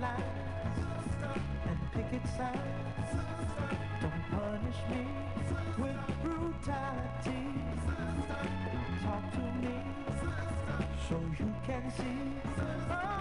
lines and picket signs. Don't punish me so you can see.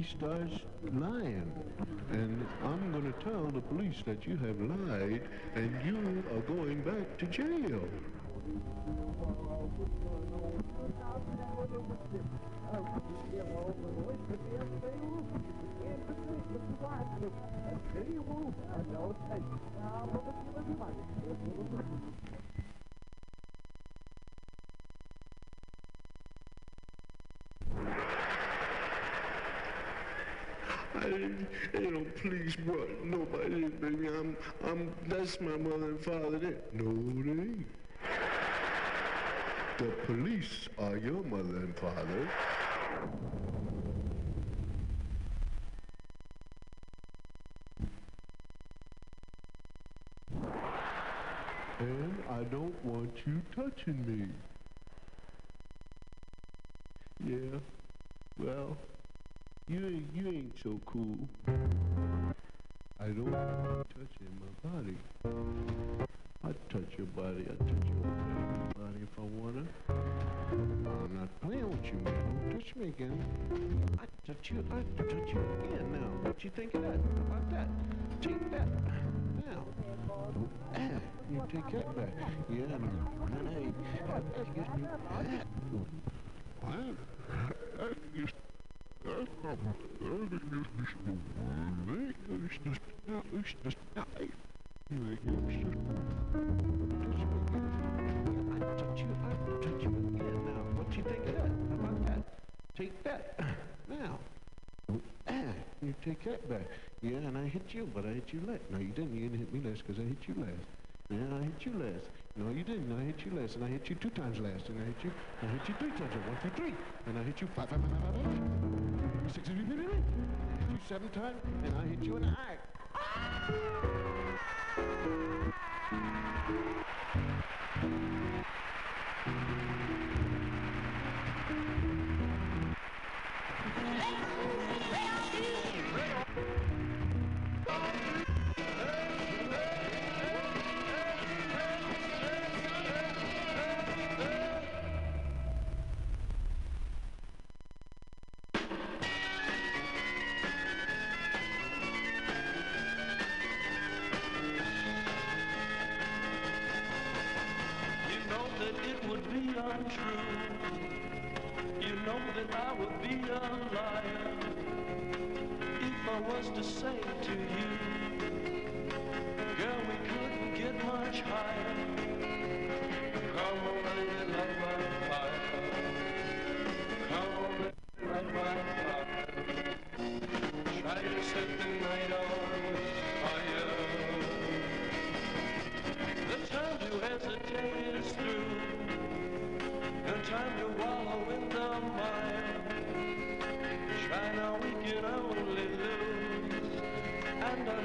He starts lying. And I'm going to tell the police that you have lied and you are going back to jail. you know, please, what? Nobody is, baby. I'm, I'm, that's my mother and father. There. No, they. The police are your mother and father. And I don't want you touching me. Yeah, well you ain't, you ain't so cool. I don't you touching my body. I touch your body, I touch your body if I wanna. I'm not playing with you, man. Don't touch me again. I touch you, I touch you again now. What you think of that? How about that? Take that. Now. Ah, you take that back. Yeah, no. No, hey, that gives me. What? That gives Take that. How about that? Take that. Now. Ah, you take that back. Yeah, and I hit you, but I hit you last. No, you didn't. You didn't hit me last because I hit you last. Yeah, I hit you last. No, you didn't. I hit you last, and I hit you two times last, and I hit you, I hit you three times. One, two, three, and I hit you five, five, five, five, five, five. Six, eight, eight, eight. I hit you seven times, and I hit you in the eye.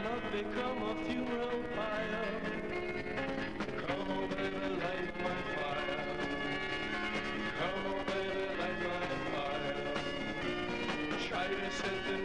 Love become a funeral pyre. Come on, baby, light my fire. Come on, baby, light my fire. Try to set the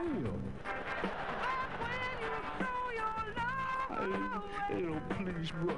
Hell. Know, please, what?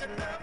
Your love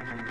to write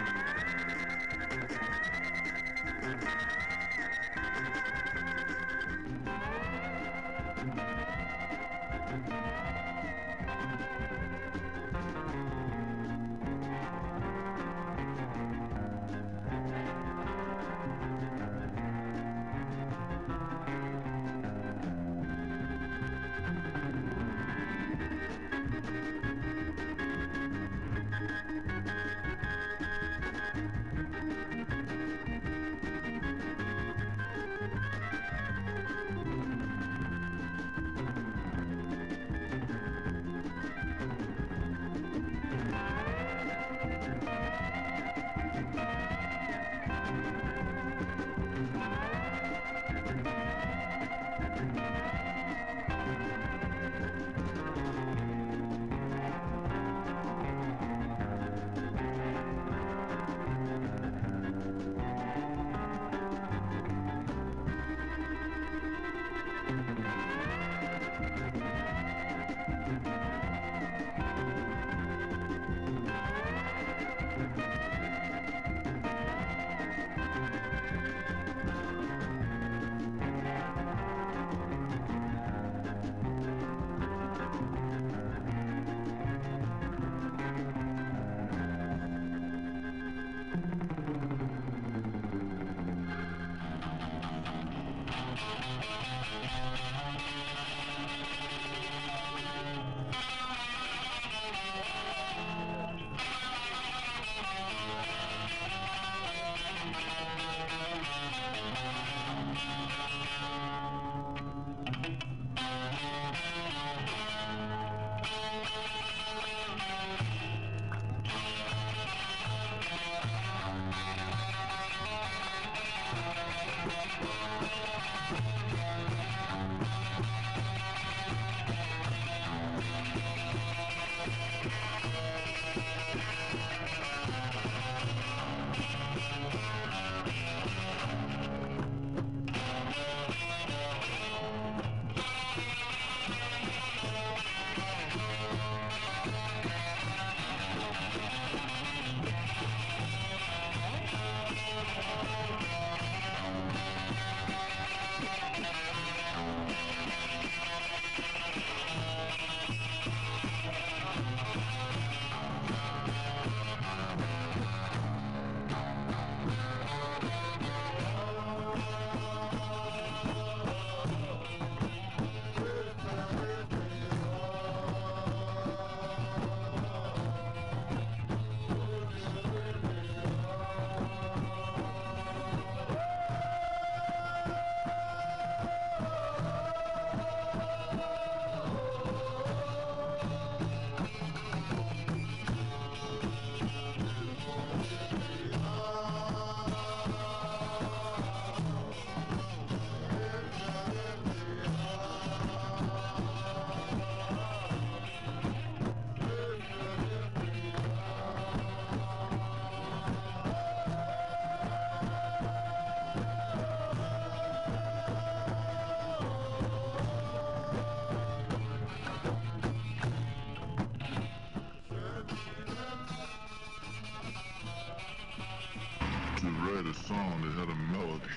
a song that had a melody.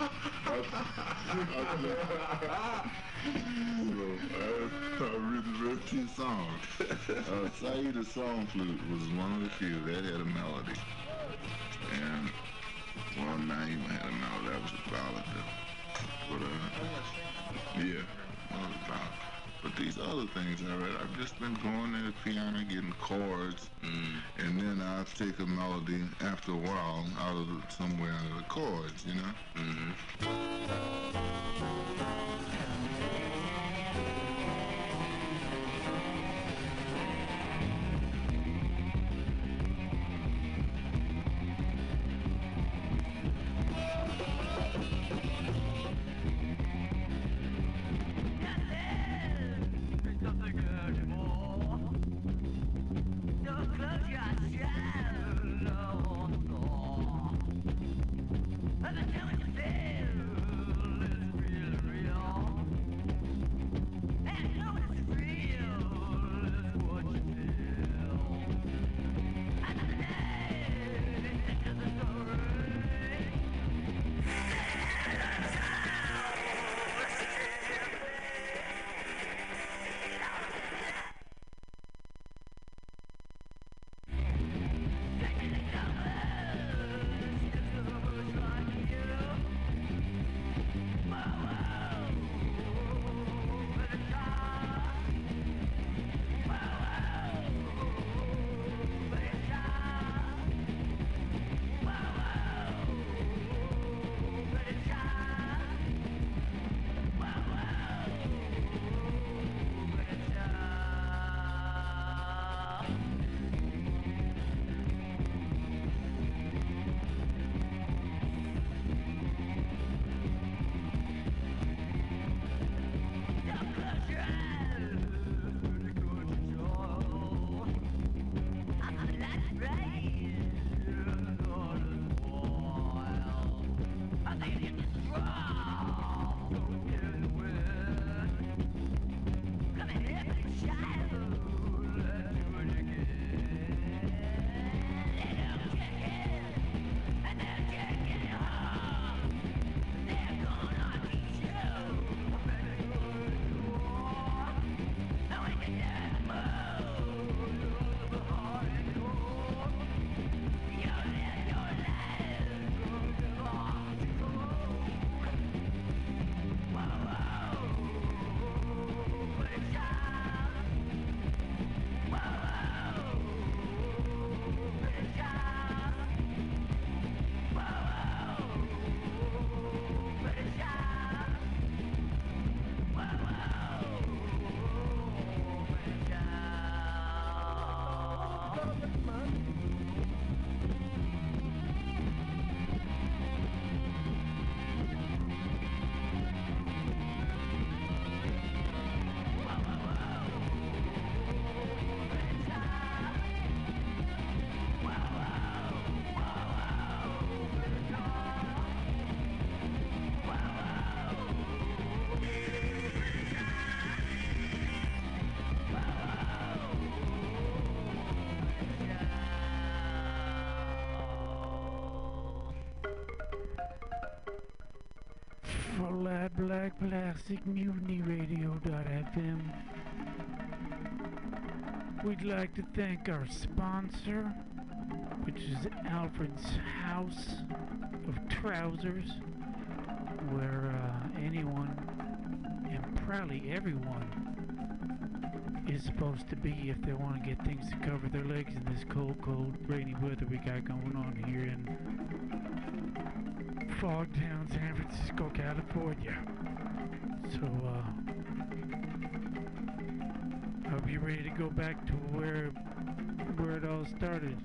I I, I really wrote two songs. Uh, Song Flute was one of the few that had a melody. And one name had a melody. That was the ballad. But, uh, yeah, that was ballad. But these other things, I read, I've just been going to the piano, getting chords, take a melody after a while out of somewhere out of the chords, you know? For that Black Plastic Mutiny Radio.fm. We'd like to thank our sponsor, which is Alfred's House of Trousers, where uh, anyone and probably everyone is supposed to be if they want to get things to cover their legs in this cold, cold, rainy weather we got going on here in Fogtown, San Francisco, California. So, uh, hope you're ready to go back to where where it all started.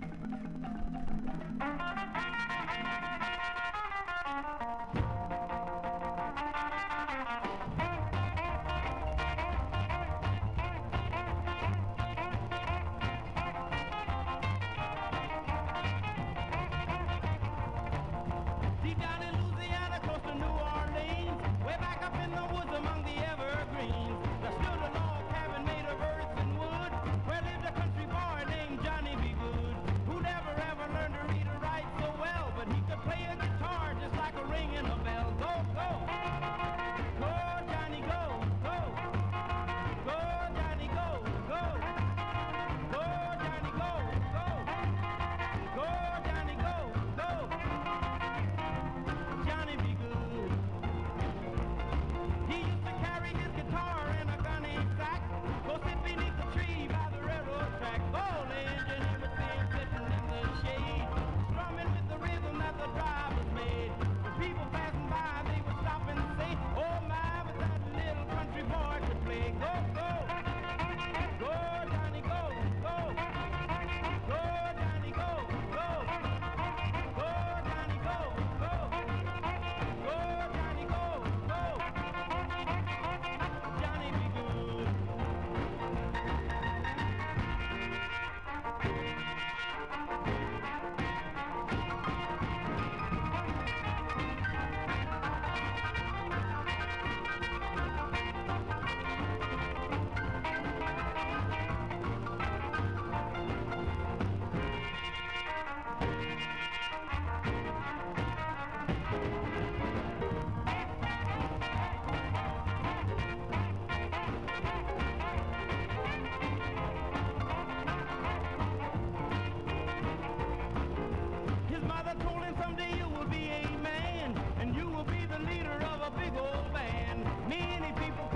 Many people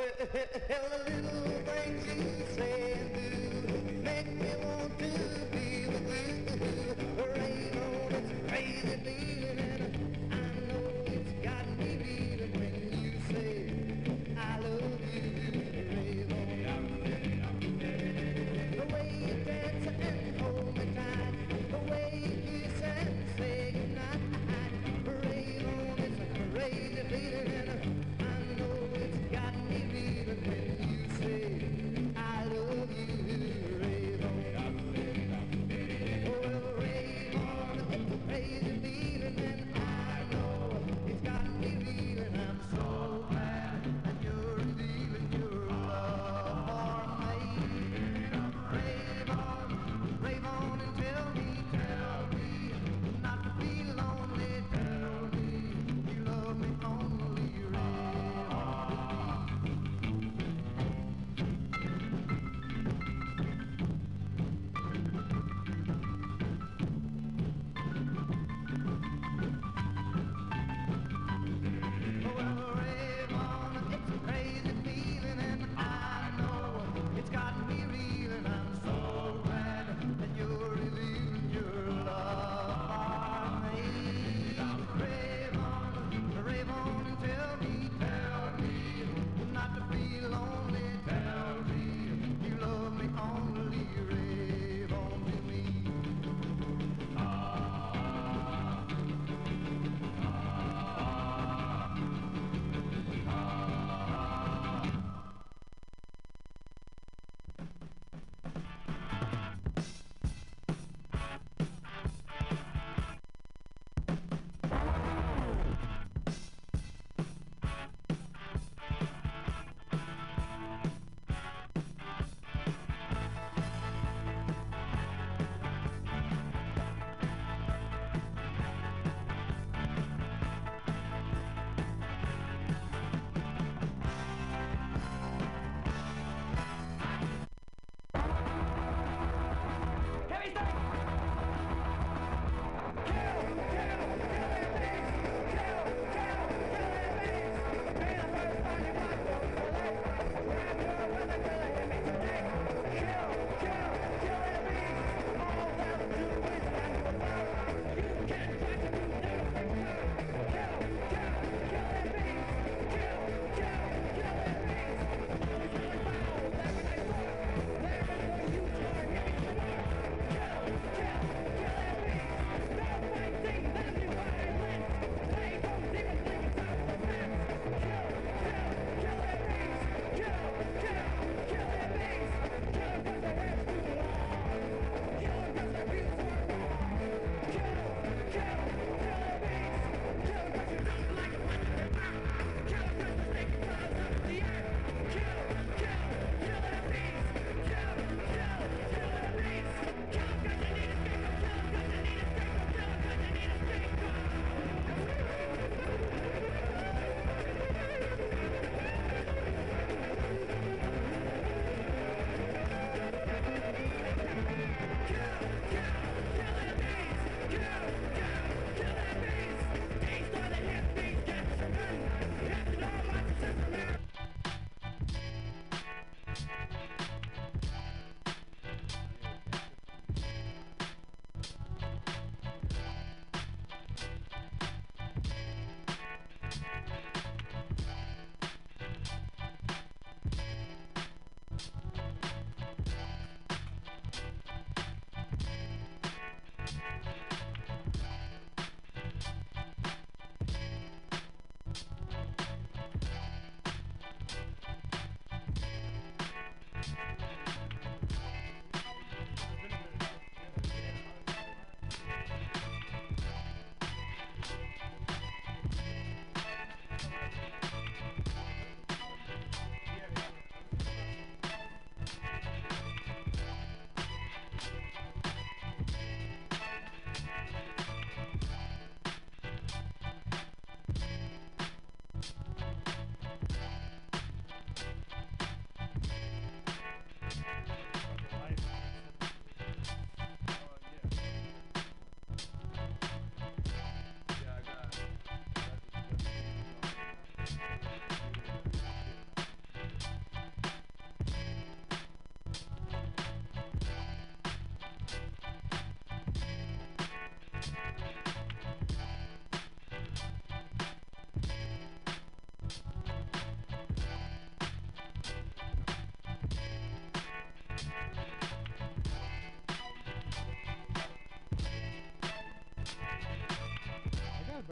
The little things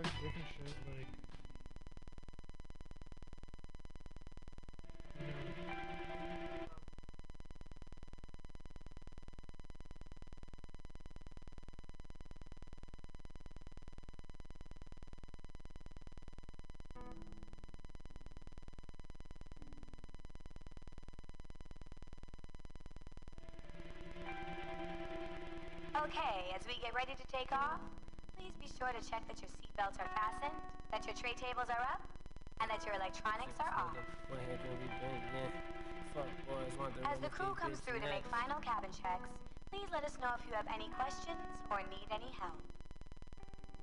bunch of different shit, like... Okay, as we get ready to take off, please be sure to check that your seatbelts are fastened, that your tray tables are up, and that your electronics are off. As the crew comes through to make final cabin checks, please let us know if you have any questions or need any help.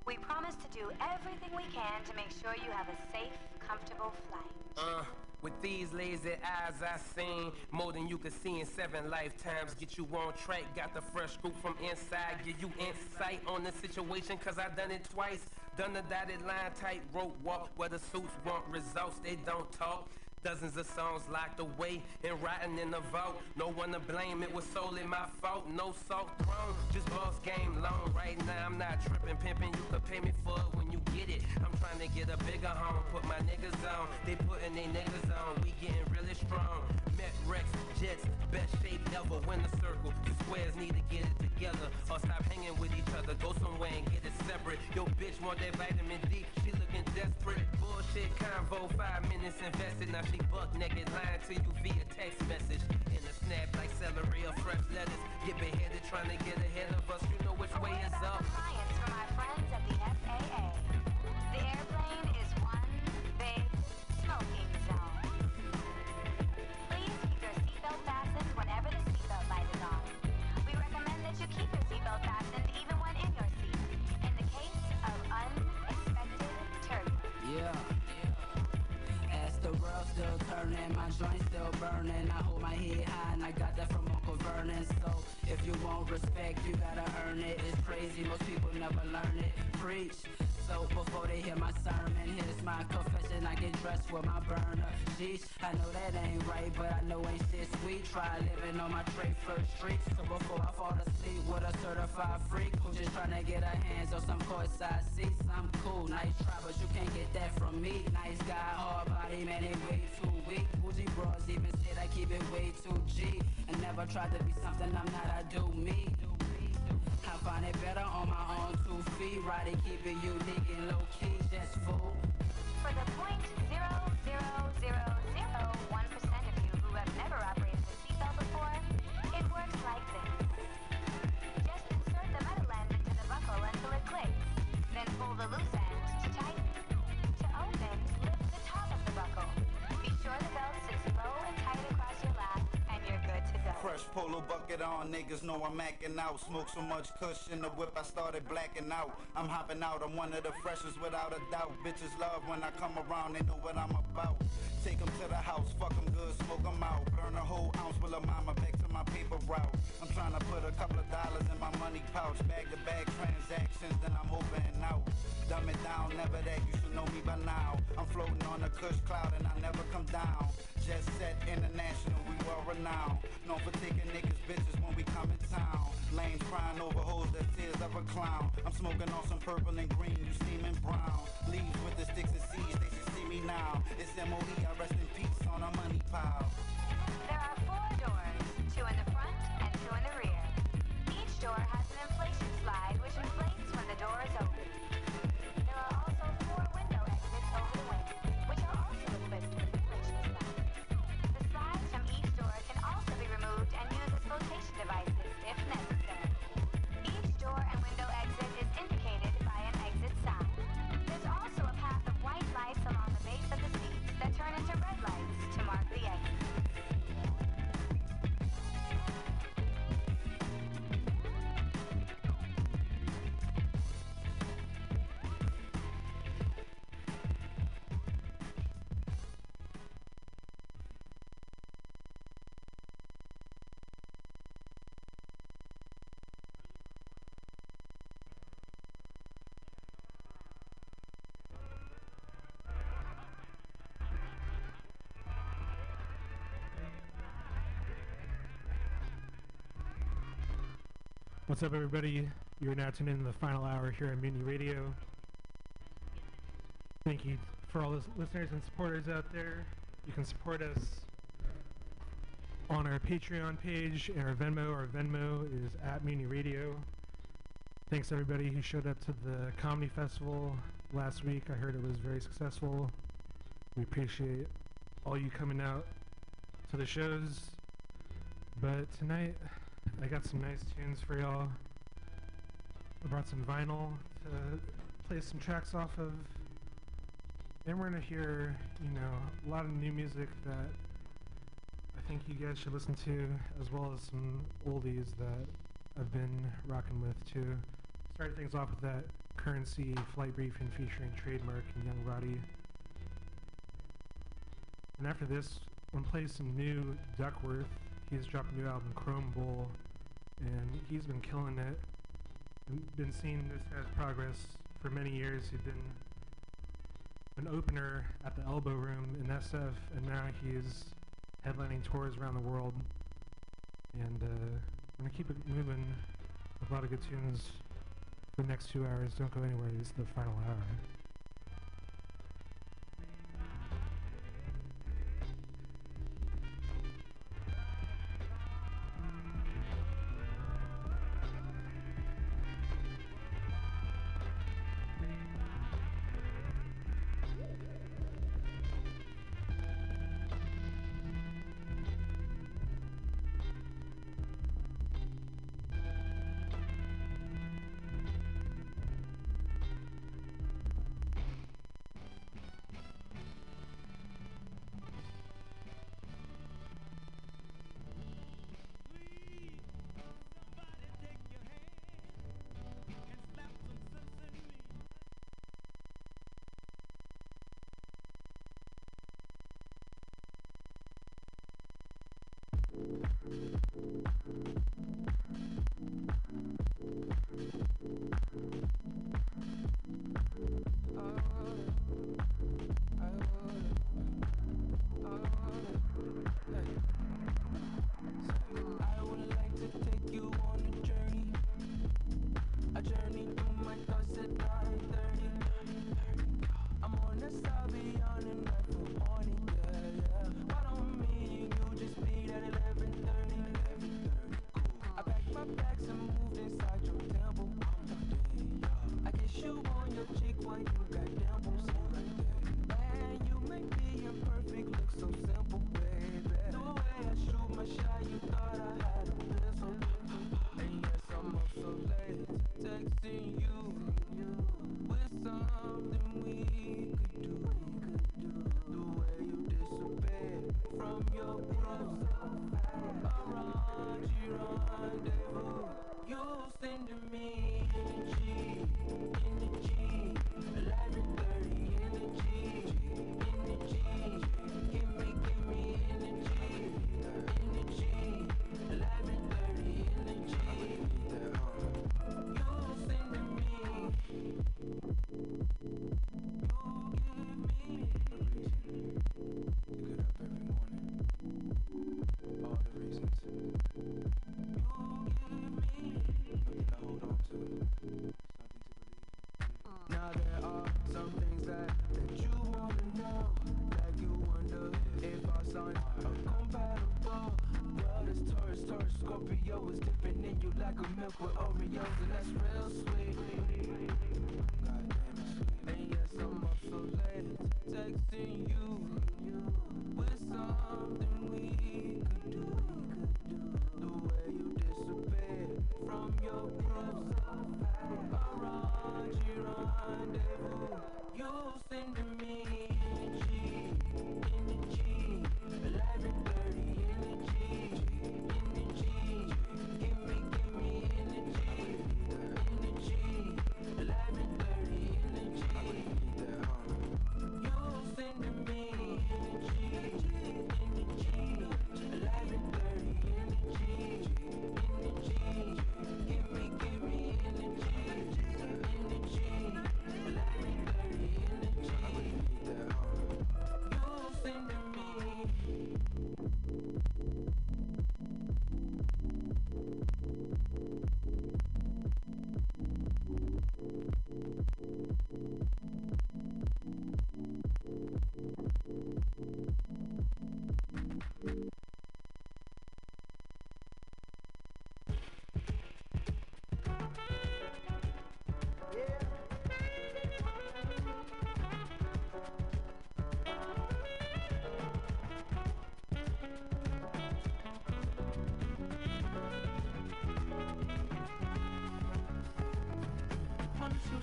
We promise to do everything we can to make sure you have a safe, comfortable flight. Uh, with these lazy eyes I seen more than you could see in seven lifetimes. Get you on track, got the fresh scoop from inside. Give you insight on the situation, cause I done it twice. Done the dotted line, tight rope walk, where the suits want results, they don't talk. Dozens of songs locked away and rotting in the vault. No one to blame, it was solely my fault. No salt thrown, just boss game long. Right now I'm not tripping, pimping. You could pay me for get it. I'm trying to get a bigger home, put my niggas on. They putting they niggas on, we getting really strong. Met Rex, Jets, best shape ever. Win the circle, the squares need to get it together. Or stop hanging with each other, go somewhere and get it separate. Yo, bitch want that vitamin D, she looking desperate. Bullshit convo, five minutes invested. Now she buck naked, lying to you via text message. In a snap like celery or fresh lettuce. Get beheaded trying to get ahead of us. You know which way is up. 2G. I never try to be something I'm not, I do me. I find it better on my own two feet. Right and keep it unique and low key, just fool. For the .00001% of you who have never operated a seatbelt before, it works like this. Just insert the metal end into the buckle until it clicks, then pull the loose end. Fresh polo bucket on, niggas know I'm acting out. Smoke so much kush in the whip, I started blacking out. I'm hopping out, I'm one of the freshest without a doubt. Bitches love when I come around, they know what I'm about. Take 'em to the house, fuck 'em good, smoke 'em out. Burn a whole ounce with a mama back to my paper route. I'm trying to put a couple of dollars in my money pouch. Bag to bag transactions, then I'm and out. Dumb it down, never that, you should know me by now. I'm floating on a kush cloud and I never come down. Jet set international, we well renowned. Known for taking niggas bitches when we come in town. Lanes crying over hoes that tears of a clown. I'm smoking on some purple and green, you steaming brown. Leaves with the sticks and seeds, they should see me now. It's MOE, I rest in peace on a money pile. What's up, everybody? You're now tuned in to the final hour here at Mutiny Radio. Thank you for all those listeners and supporters out there. You can support us on our Patreon page and our Venmo. Our Venmo is at Mutiny Radio. Thanks everybody who showed up to the comedy festival last week. I heard it was very successful. We appreciate all you coming out to the shows. But tonight, I got some nice tunes for y'all. I brought some vinyl to play some tracks off of. And we're gonna hear, you know, a lot of new music that I think you guys should listen to, as well as some oldies that I've been rocking with too. Started things off with that Curren$y flight briefing featuring Trademark and Young Roddy. And after this, I'm gonna play some new Duckwrth. He's dropped a new album, Chrome Bull, and he's been killing it. Been seeing this guy's progress for many years. He'd been an opener at the Elbow Room in SF, and now he's headlining tours around the world. And uh, I'm gonna keep it moving with a lot of good tunes for the next two hours. Don't go anywhere. This is the final hour. Your rendezvous. You sending me energy,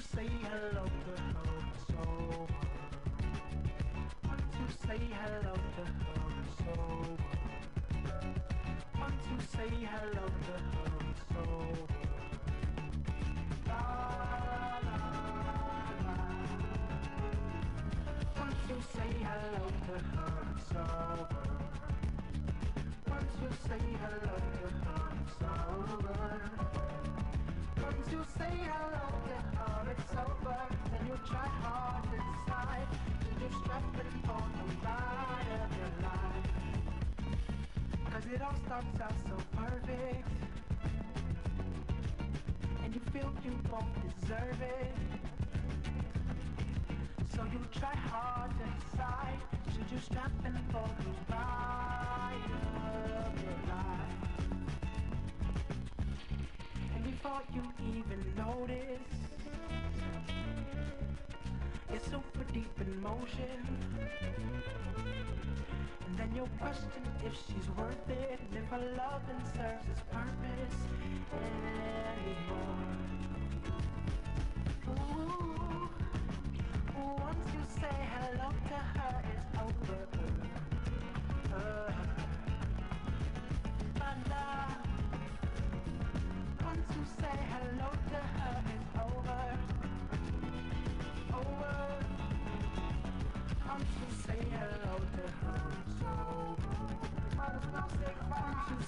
say hello to her so hard. Want to say hello to her so hard. Want to say hello to her so hard. La la la. Want to say hello to her so hard. Want say hello to her so hard. Want to say hello to it's. Then you try hard inside. Till you're strapping for the ride of your life. Cause it all starts out so perfect. And you feel you won't deserve it. So you try hard inside to decide. You strap in for the ride of your life? And before you even notice, you're super deep in motion. And then you'll question if she's worth it, and if her loving serves its purpose anymore. Ooh, once you say hello to her, it's over. Uh, and, uh, once you say hello to her, it's. Over.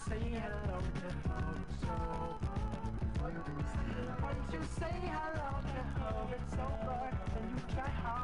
Say hello to it's. Once you say hello to her, it's over. Then you try hard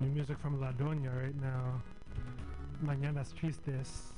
New music from La Doña right now. Mañanas Tristes.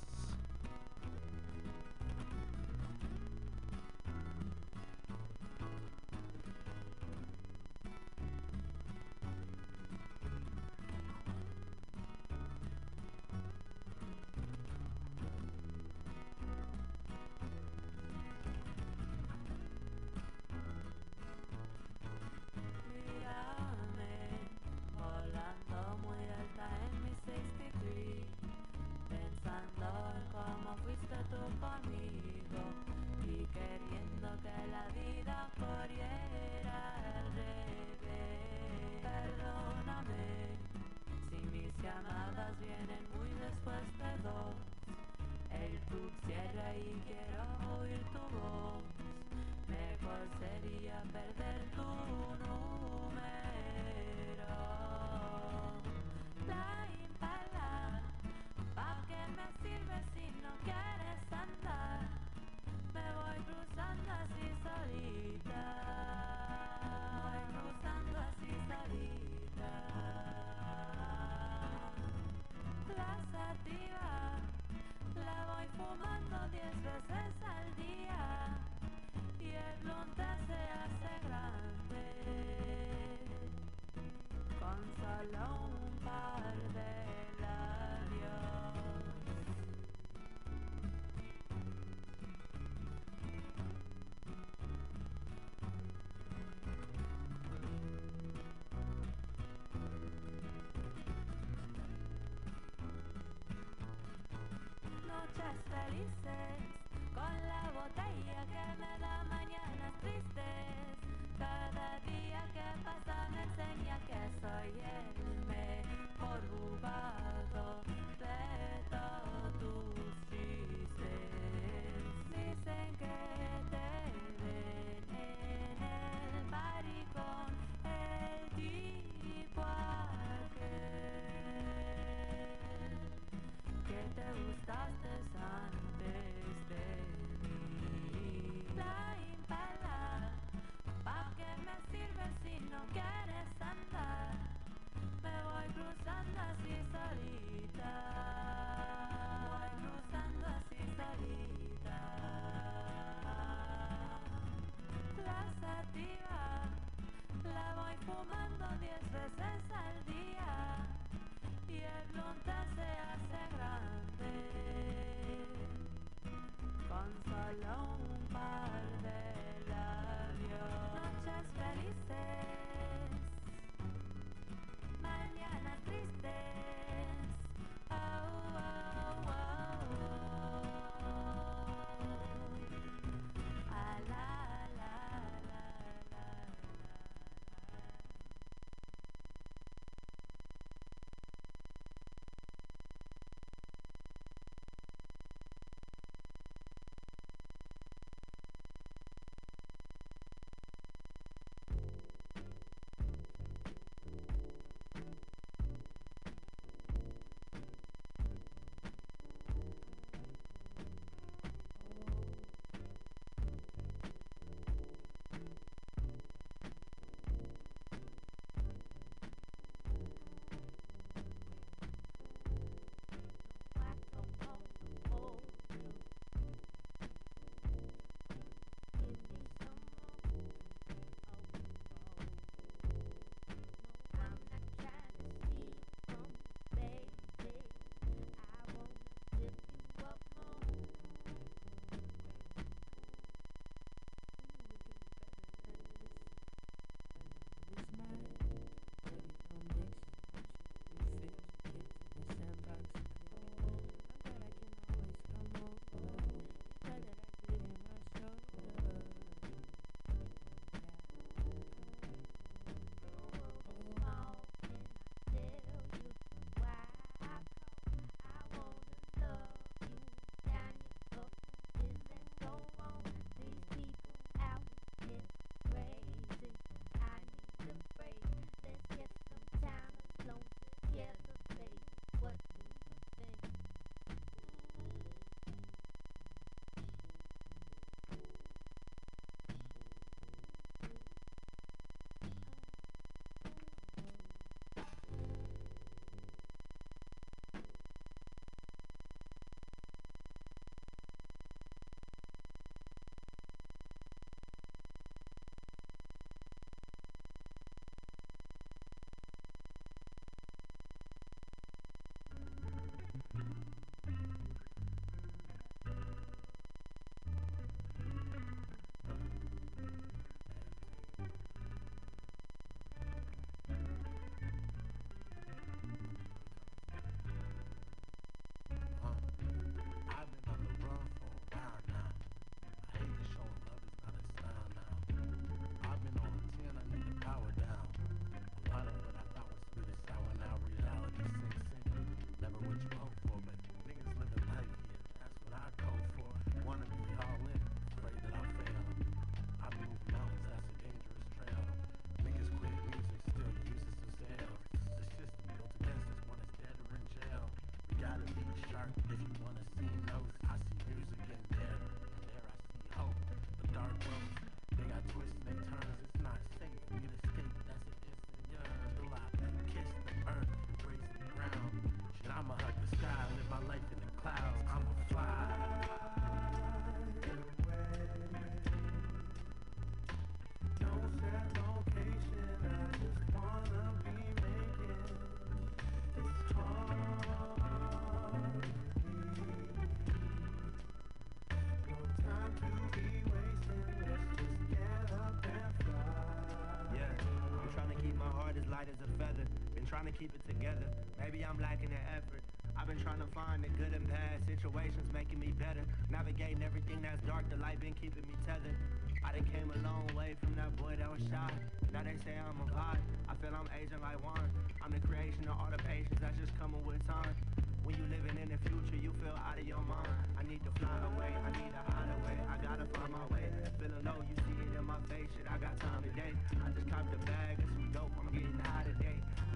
Trying to keep it together. Maybe I'm lacking in effort. I've been trying to find the good and bad situations making me better. Navigating everything that's dark, the light been keeping me tethered. I done came a long way from that boy that was shy. Now they say I'm a vibe. I feel I'm aging like wine. I'm the creation of all the patience that's just coming with time. When you living in the future, you feel out of your mind. I need to fly away, I need to hide away. I gotta find my way. Feeling low, you see it in my face. Shit, I got time today. I just copped a bag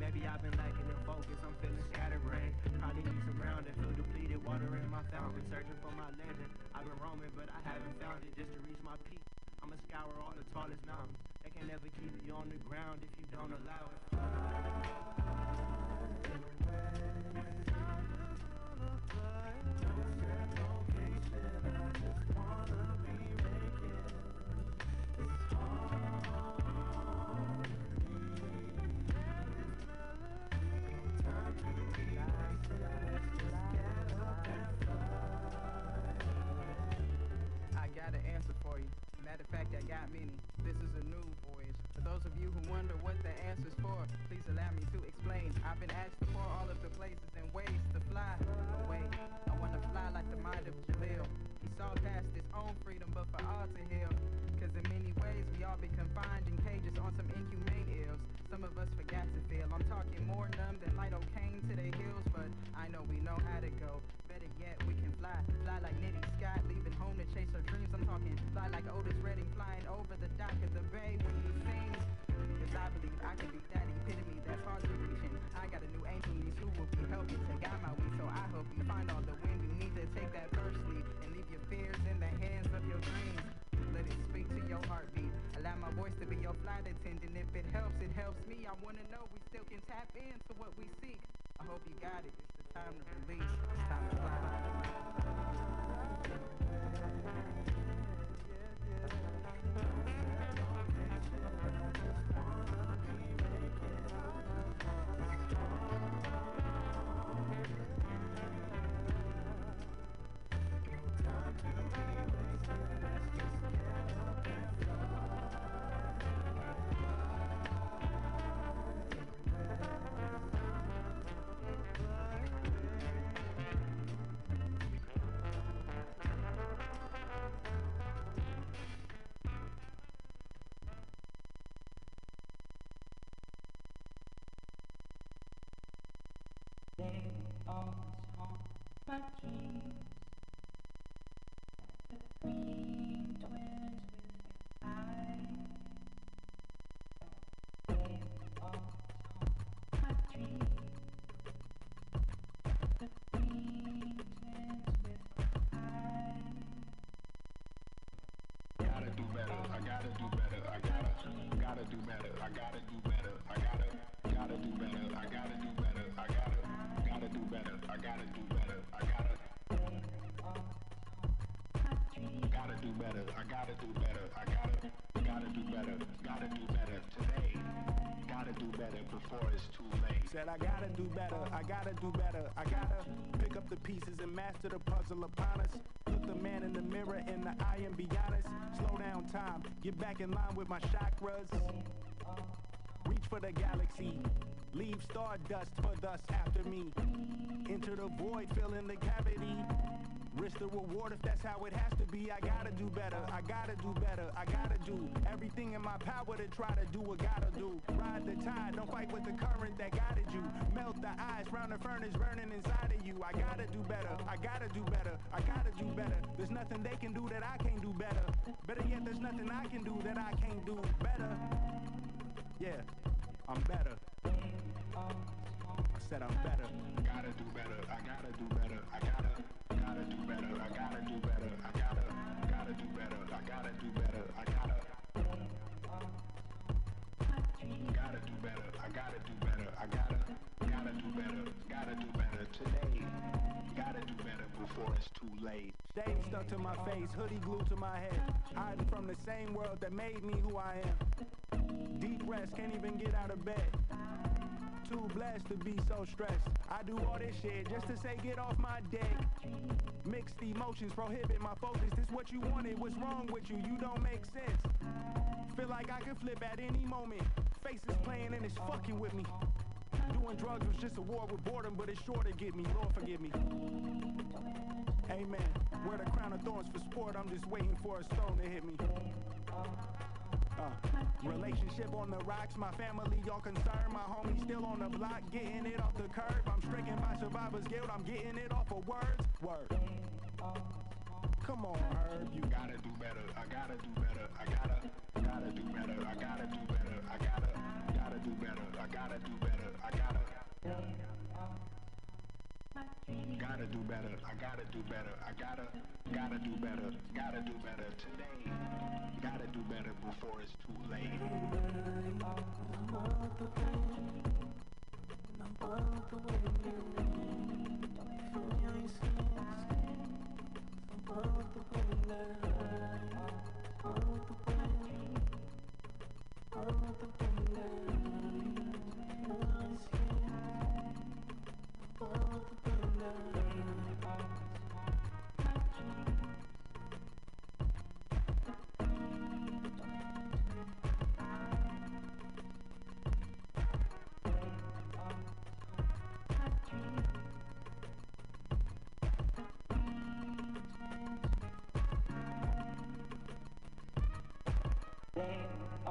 Maybe I've been lacking in focus. I'm feeling scattered brain. Probably need some grounding. Feel depleted. Water in my fountain. Searching for my legend. I've been roaming, but I haven't found it. Just to reach my peak. I'ma scour all the tallest mountains. They can never keep you on the ground if you don't allow it. Wonder what the answer's for, please allow me to explain. I've been asked for all of the places and ways to fly away. I wanna fly like the mind of Jalil. He saw past his own freedom, but for all to heal. Cause in many ways, we all been confined in cages on some inhumane ills. Some of us forgot to feel. I'm talking more numb than light cane to the hills, but I know we know how to go. Better yet, we can fly. Fly like Nitty Scott, leaving home to chase her dreams. I'm talking fly like Otis Redding, hope you find all the wind you need to take that first leap and leave your fears in the hands of your dreams. Let it speak to your heartbeat. Allow my voice to be your flight attendant. If it helps, it helps me. I wanna know we still can tap into what we seek. I hope you got it. It's the time to release. It's time to fly. Do better. I gotta do better. I gotta, gotta do better. I gotta do better. I gotta, gotta do better. I gotta do better. I gotta, gotta do better. I gotta do better. I gotta, gotta do better. Gotta do better today. Gotta do better before it's too late. Said I gotta do better, I gotta do better, I gotta pick up the pieces and master the puzzle upon us. Look the man in the mirror in the eye and be honest. Slow down time, get back in line with my chakras. Reach for the galaxy, leave stardust for dust after me. Enter the void, fill in the cavity. Risk the reward if that's how it has to. I gotta do better, I gotta do better, I gotta do everything in my power to try to do what gotta do. Ride the tide, don't fight with the current that guided you. Melt the ice round the furnace burning inside of you. I gotta do better, I gotta do better, I gotta do better. There's nothing they can do that I can't do better. Better yet, there's nothing I can do that I can't do better. Yeah, I'm better. I said I'm better. I gotta do better. I gotta do better. I gotta gotta do better. I gotta, gotta do better. I gotta do better. I gotta, gotta do better. Gotta do better today. Gotta do better before it's too late. Shade stuck to my face, hoodie glued to my head. Hiding from the same world that made me who I am. Deep rest, can't even get out of bed. Too blessed to be so stressed. I do all this shit just to say get off my deck. Mixed emotions prohibit my focus. This what you wanted, what's wrong with you? You don't make sense. Feel like I could flip at any moment. Faces playing and it's fucking with me. Doing drugs was just a war with boredom, but it's sure to get me. Lord forgive me. Amen. Wear the crown of thorns for sport. I'm just waiting for a stone to hit me. Uh, relationship on the rocks, my family y'all concerned. My homie still on the block, getting it off the curb. I'm stricken by survivor's guilt, I'm getting it off of words. Word. Come on, Herb, you gotta do better. I gotta do better. I gotta, gotta do better. I gotta do better. I gotta, gotta do better. I gotta do better. I gotta. Gotta do better. I gotta do better. I gotta, gotta do better. Gotta do better today. Gotta do better before it's too late. They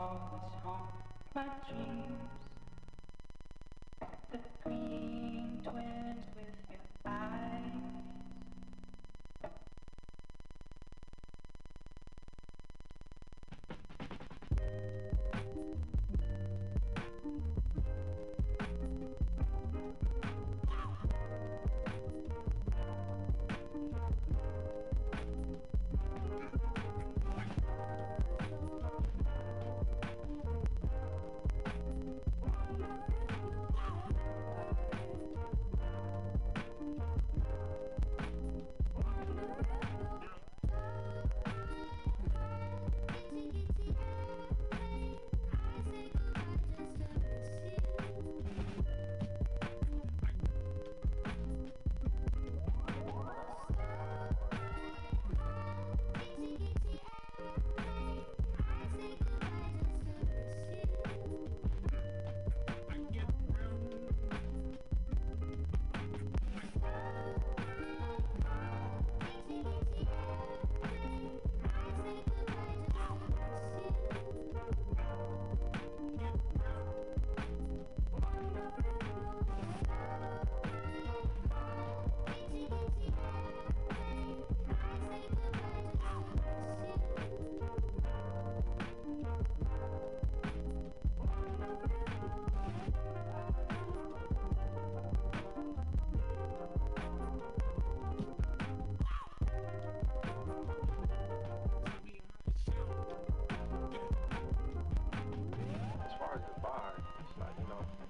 always haunt my dreams. The green twins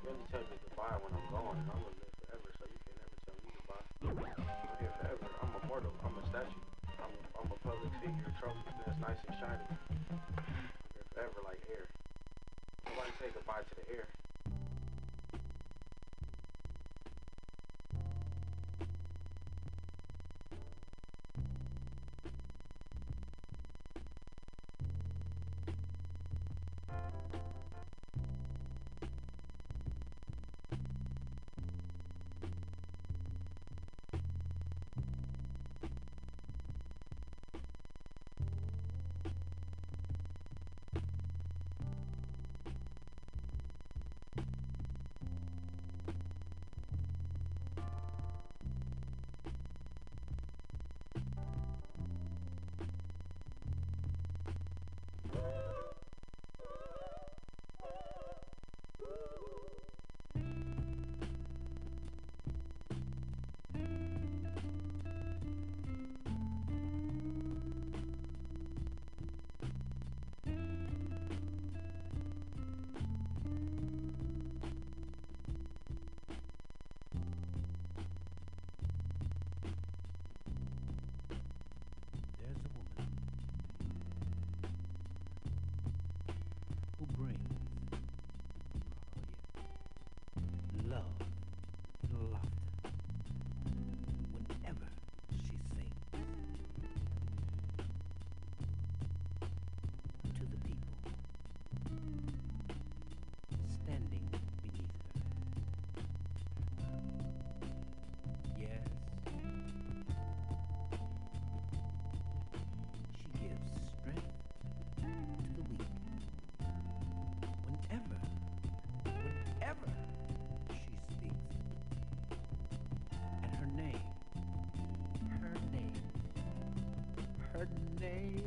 only tell me goodbye when I'm gone, and I'm gonna live forever, so you can never tell me goodbye. I'm here forever. I'm immortal. I'm a statue. I'm, I'm a public figure, trophy that's nice and shiny. Woo! day.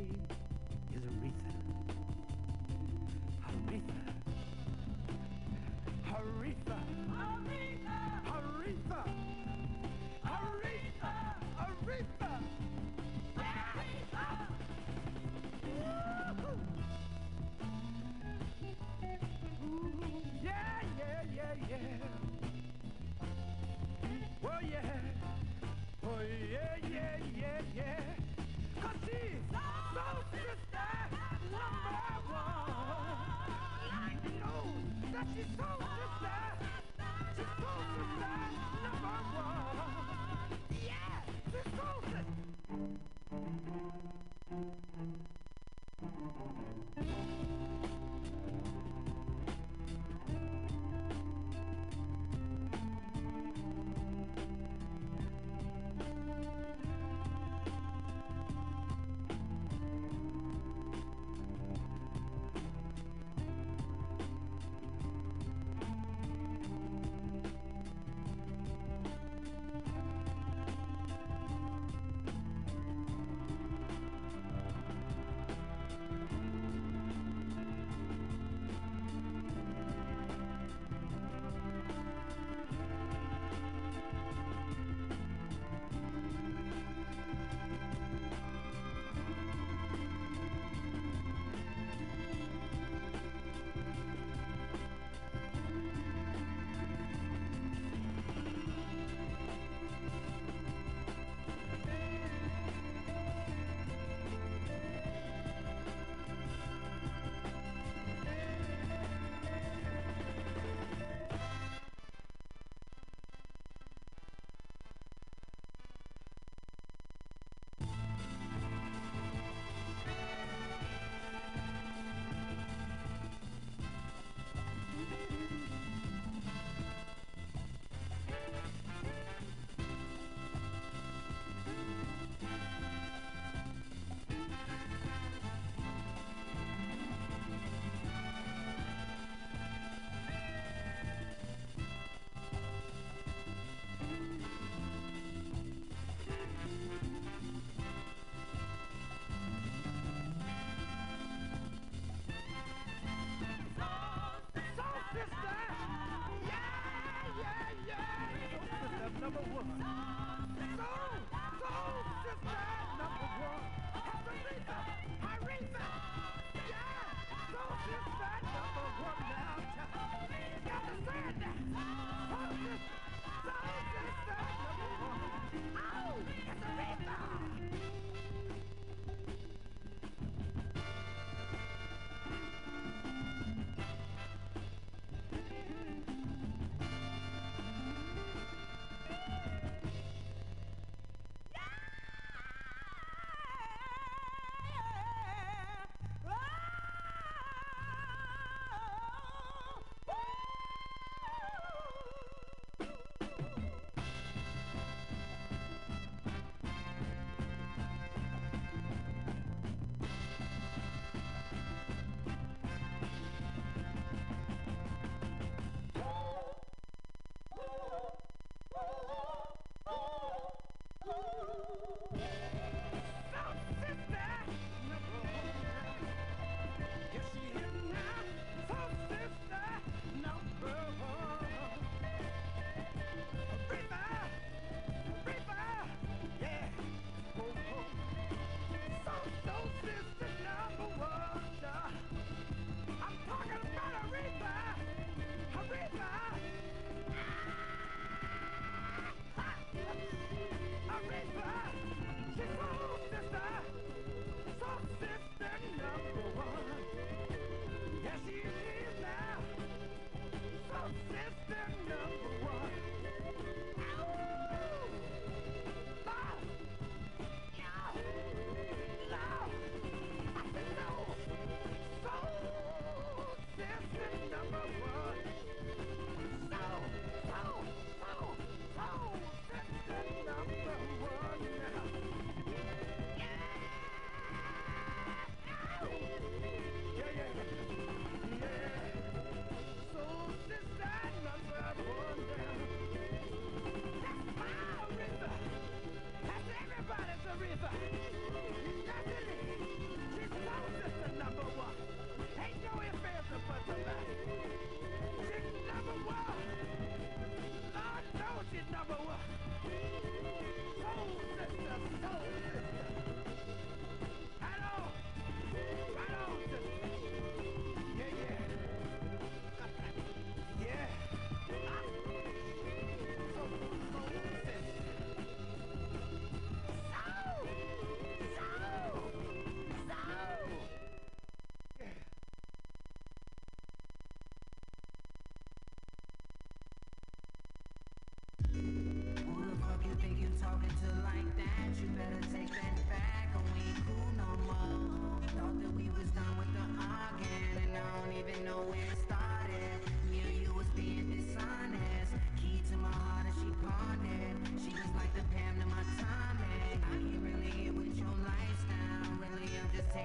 number one.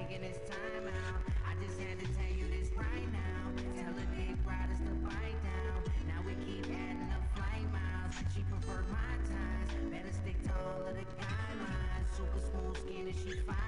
Taking this time out. I just had to tell you this right now. Tell the dick riders to bite down. Now we keep adding up flight miles. She preferred my ties. Better stick to all of the guidelines. Super smooth skin and she five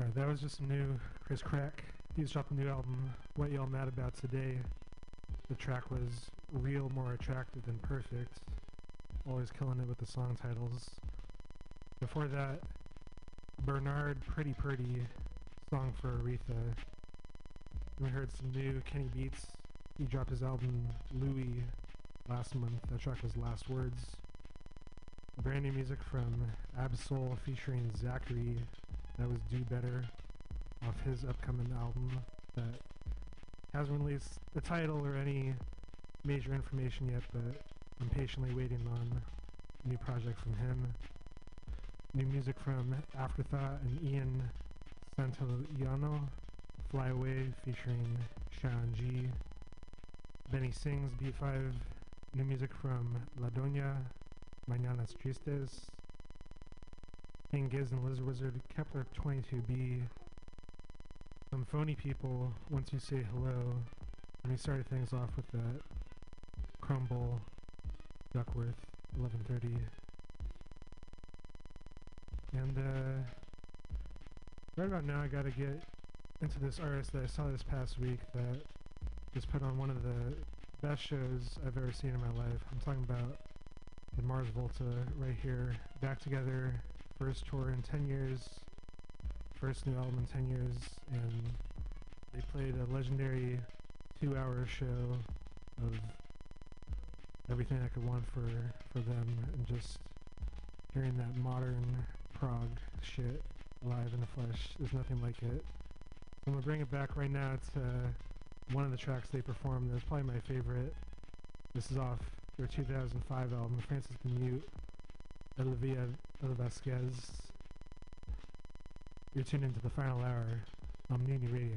Alright, that was just some new Chris Crack. He's dropped a new album, What Y'all Mad About Today. The track was Real More Attractive Than Perfect. Always killing it with the song titles. Before that, Bernard Pretty Pretty, song for Aretha. We heard some new Kenny Beats. He dropped his album Louie last month. That track was Last Words. Brand new music from Absol featuring Zachary. That was Do Better off his upcoming album that hasn't released the title or any major information yet, but I'm patiently waiting on a new project from him. New music from Afterthought and Ian Santillano, Fly Away featuring Sean G. Benny Sings, B5. New music from La Doña, Mañanas Tristes. King Gizzard Lizard Wizard, Kepler 22b. Some phony people, once you say hello. And we started things off with that Crumble, Duckwrth, 1130. And uh, right about now, I gotta get into this artist that I saw this past week that just put on one of the best shows I've ever seen in my life. I'm talking about the Mars Volta right here, back together, first tour in 10 years, first new album in 10 years, and they played a legendary two-hour show of everything I could want for for them, and just hearing that modern prog shit live in the flesh. There's nothing like it. I'm gonna bring it back right now to one of the tracks they performed. That's probably my favorite. This is off their 2005 album, Frances the Mute, L'Via L'Viaquez. You're tuned into the final hour on Mutiny Radio.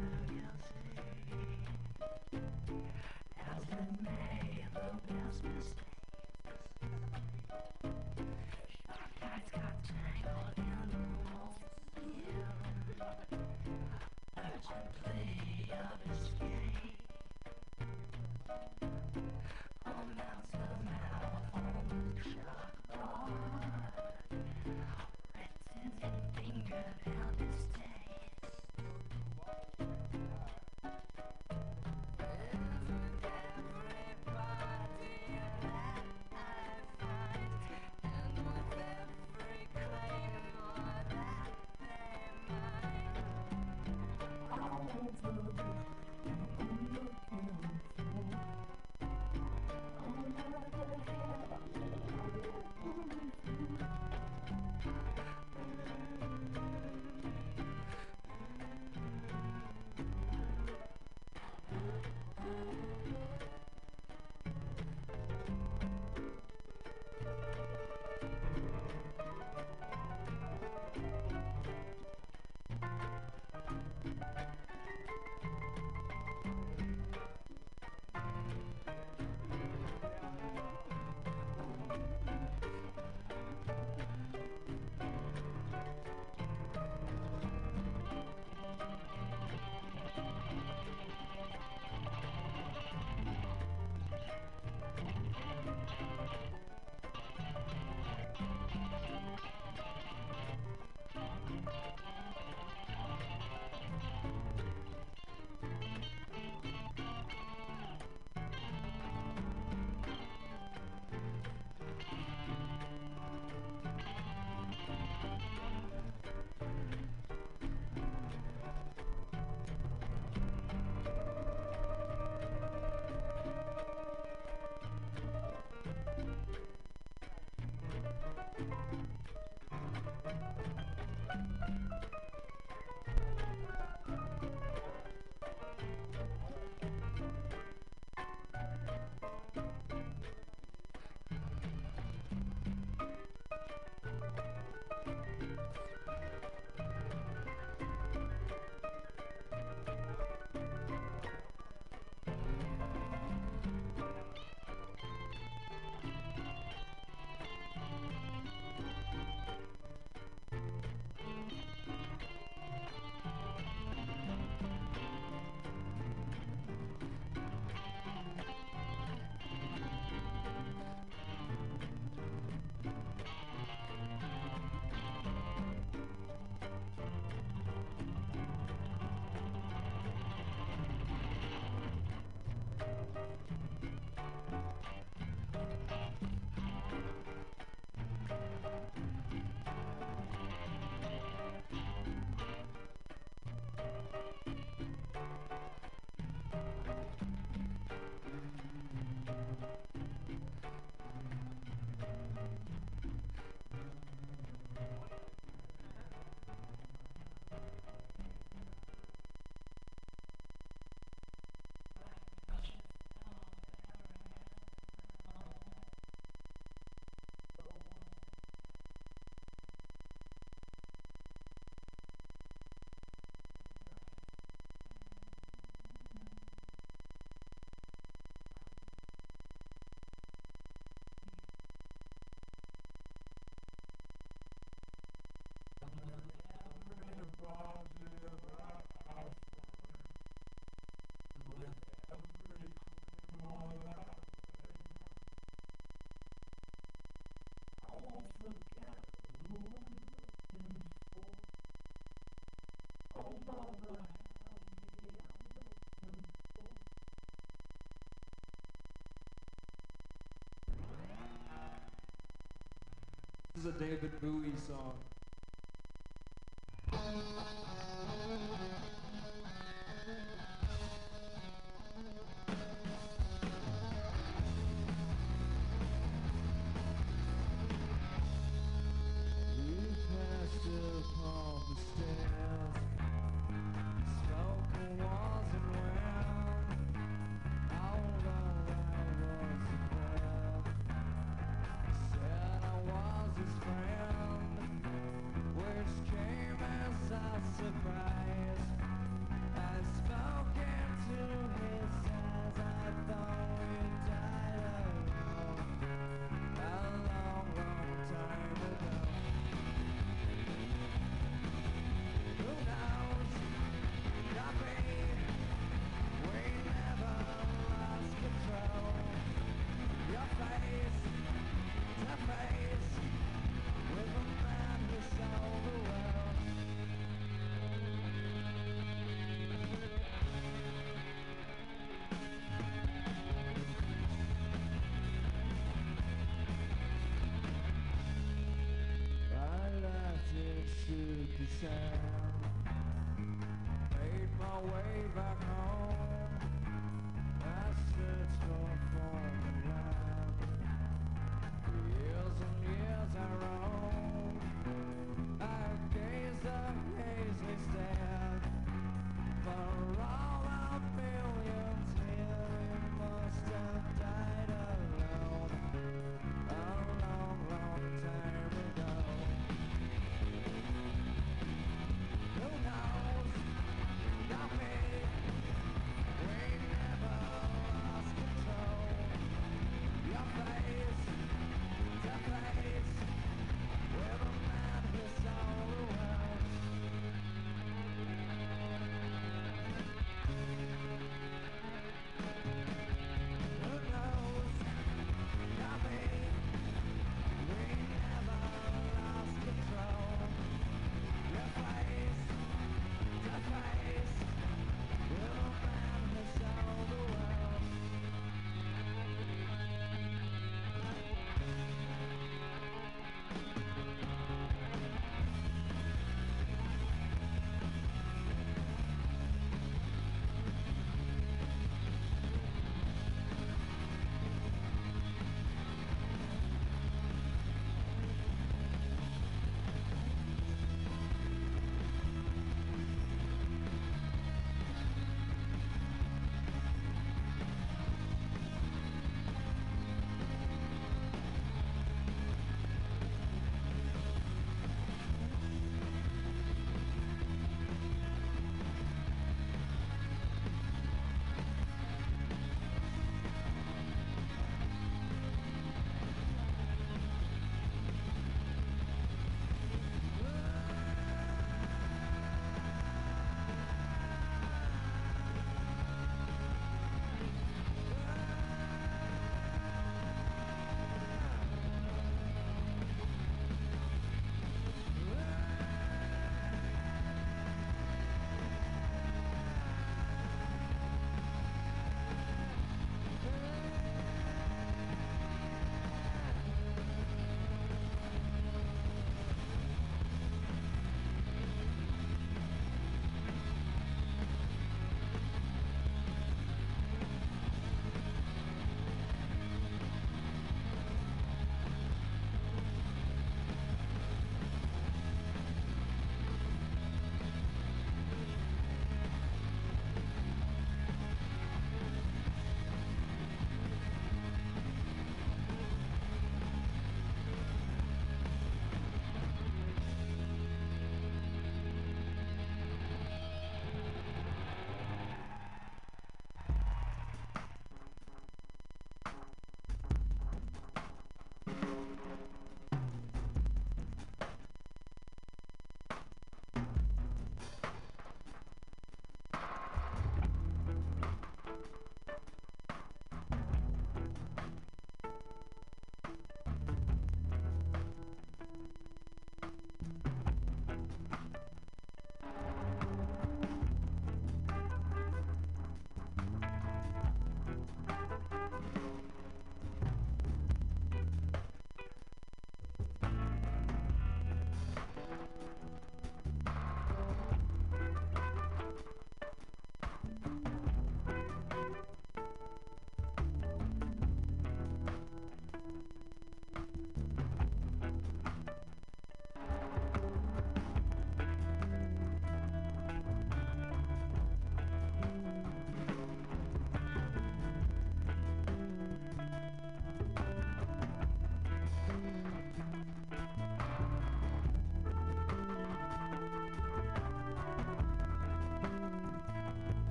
This is a David Bowie song.